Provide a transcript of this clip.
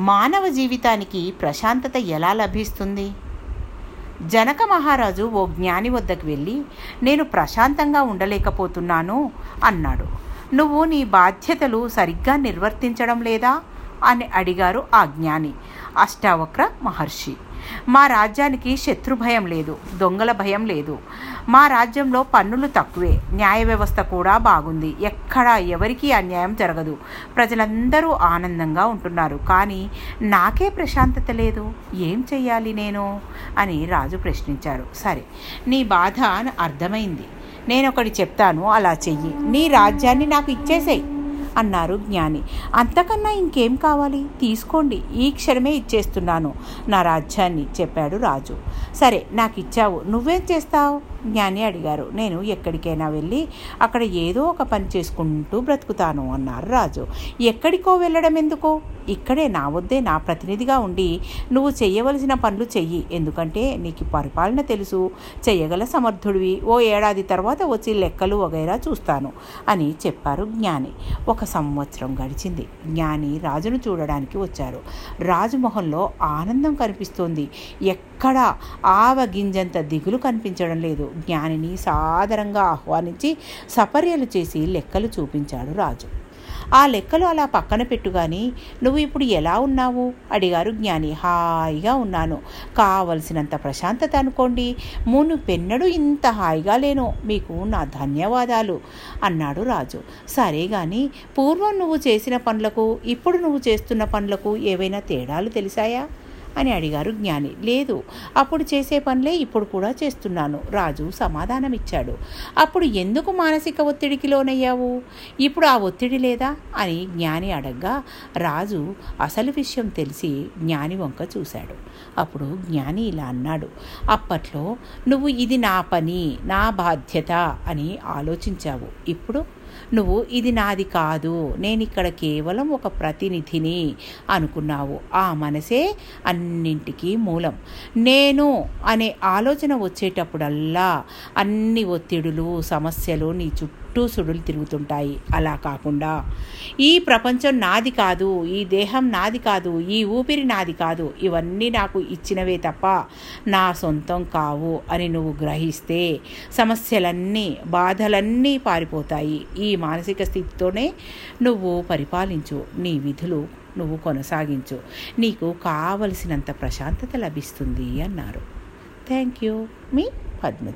మానవ జీవితానికి ప్రశాంతత ఎలా లభిస్తుంది? జనక మహారాజు ఓ జ్ఞాని వద్దకు వెళ్ళి నేను ప్రశాంతంగా ఉండలేకపోతున్నాను అన్నాడు. నువ్వు నీ బాధ్యతలు సరిగ్గా నిర్వర్తించడం లేదా? అని అడిగారు ఆ జ్ఞాని. అష్టావక్ర మహర్షి. మా రాజ్యానికి శత్రు భయం లేదు దొంగల భయం లేదు. మా రాజ్యంలో పన్నులు తక్కువే న్యాయ వ్యవస్థ కూడా బాగుంది. ఎక్కడా ఎవరికీ అన్యాయం జరగదు. ప్రజలందరూ ఆనందంగా ఉంటున్నారు. కానీ నాకే ప్రశాంతత లేదు. ఏం చెయ్యాలి నేను? అని రాజు ప్రశ్నించారు. సరే నీ బాధ అర్థమైంది. నేను ఒకటి చెప్తాను అలా చెయ్యి. నీ రాజ్యాన్ని నాకు ఇచ్చేసేయి. అన్నారు జ్ఞాని. అంతకన్నా ఇంకేం కావాలి? తీసుకోండి. ఈ క్షణమే ఇచ్చేస్తున్నాను. నా రాజ్యాన్ని చెప్పాడు రాజు. సరే నాకు ఇచ్చావు నువ్వేం చేస్తావు? జ్ఞాని అడిగారు. నేను ఎక్కడికైనా వెళ్ళి అక్కడ ఏదో ఒక పని చేసుకుంటూ బ్రతుకుతాను అన్నారు రాజు. ఎక్కడికో వెళ్ళడం ఎందుకో ఇక్కడే నా వద్దే నా ప్రతినిధిగా ఉండి నువ్వు చేయవలసిన పనులు చెయ్యి. ఎందుకంటే నీకు పరిపాలన తెలుసు. చేయగల సమర్థుడివి. ఓ ఏడాది తర్వాత వచ్చి లెక్కలు వగైరా చూస్తాను అని చెప్పారు జ్ఞాని. ఒక సంవత్సరం గడిచింది. జ్ఞాని రాజును చూడడానికి వచ్చారు. రాజు మొహంలో ఆనందం కనిపిస్తోంది. ఎక్కడా ఆవగింజంత దిగులు కనిపించడం లేదు. జ్ఞానిని సాదరంగా ఆహ్వానించి సపర్యలు చేసి లెక్కలు చూపించాడు రాజు. ఆ లెక్కలు అలా పక్కన పెట్టుగాని నువ్వు ఇప్పుడు ఎలా ఉన్నావు? అడిగారు జ్ఞాని. హాయిగా ఉన్నాను. కావలసినంత ప్రశాంతత అనుకోండి. మును పెన్నడు ఇంత హాయిగా లేను. మీకు నా ధన్యవాదాలు అన్నాడు రాజు. సరే గాని పూర్వం నువ్వు చేసిన పనులకు ఇప్పుడు నువ్వు చేస్తున్న పనులకు ఏవైనా తేడాలు తెలిసాయా? అని అడిగారు జ్ఞాని. లేదు అప్పుడు చేసే పనులే ఇప్పుడు కూడా చేస్తున్నాను. రాజు సమాధానమిచ్చాడు. అప్పుడు ఎందుకు మానసిక ఒత్తిడికి లోనయ్యావు? ఇప్పుడు ఆ ఒత్తిడి లేదా? అని జ్ఞాని అడగ్గా రాజు అసలు విషయం తెలిసి జ్ఞాని వంక చూశాడు. అప్పుడు జ్ఞాని ఇలా అన్నాడు. అప్పట్లో నువ్వు ఇది నా పని నా బాధ్యత అని ఆలోచించావు. ఇప్పుడు నువ్వు ఇది నాది కాదు నేను ఇక్కడ కేవలం ఒక ప్రతినిధిని అనుకున్నావు. ఆ మనసే అన్నింటికీ మూలం. నేను అనే ఆలోచన వచ్చేటప్పుడల్లా అన్ని ఒత్తిడులు సమస్యలు నీ చుట్టూ చుట్టూ సుడులు తిరుగుతుంటాయి. అలా కాకుండా ఈ ప్రపంచం నాది కాదు ఈ దేహం నాది కాదు ఈ ఊపిరి నాది కాదు ఇవన్నీ నాకు ఇచ్చినవే తప్ప నా సొంతం కావు అని నువ్వు గ్రహిస్తే సమస్యలన్నీ బాధలన్నీ పారిపోతాయి. ఈ మానసిక స్థితితోనే నువ్వు పరిపాలించు నీ విధులు నువ్వు కొనసాగించు. నీకు కావలసినంత ప్రశాంతత లభిస్తుంది అన్నారు. Thank you. మీ పద్మజ.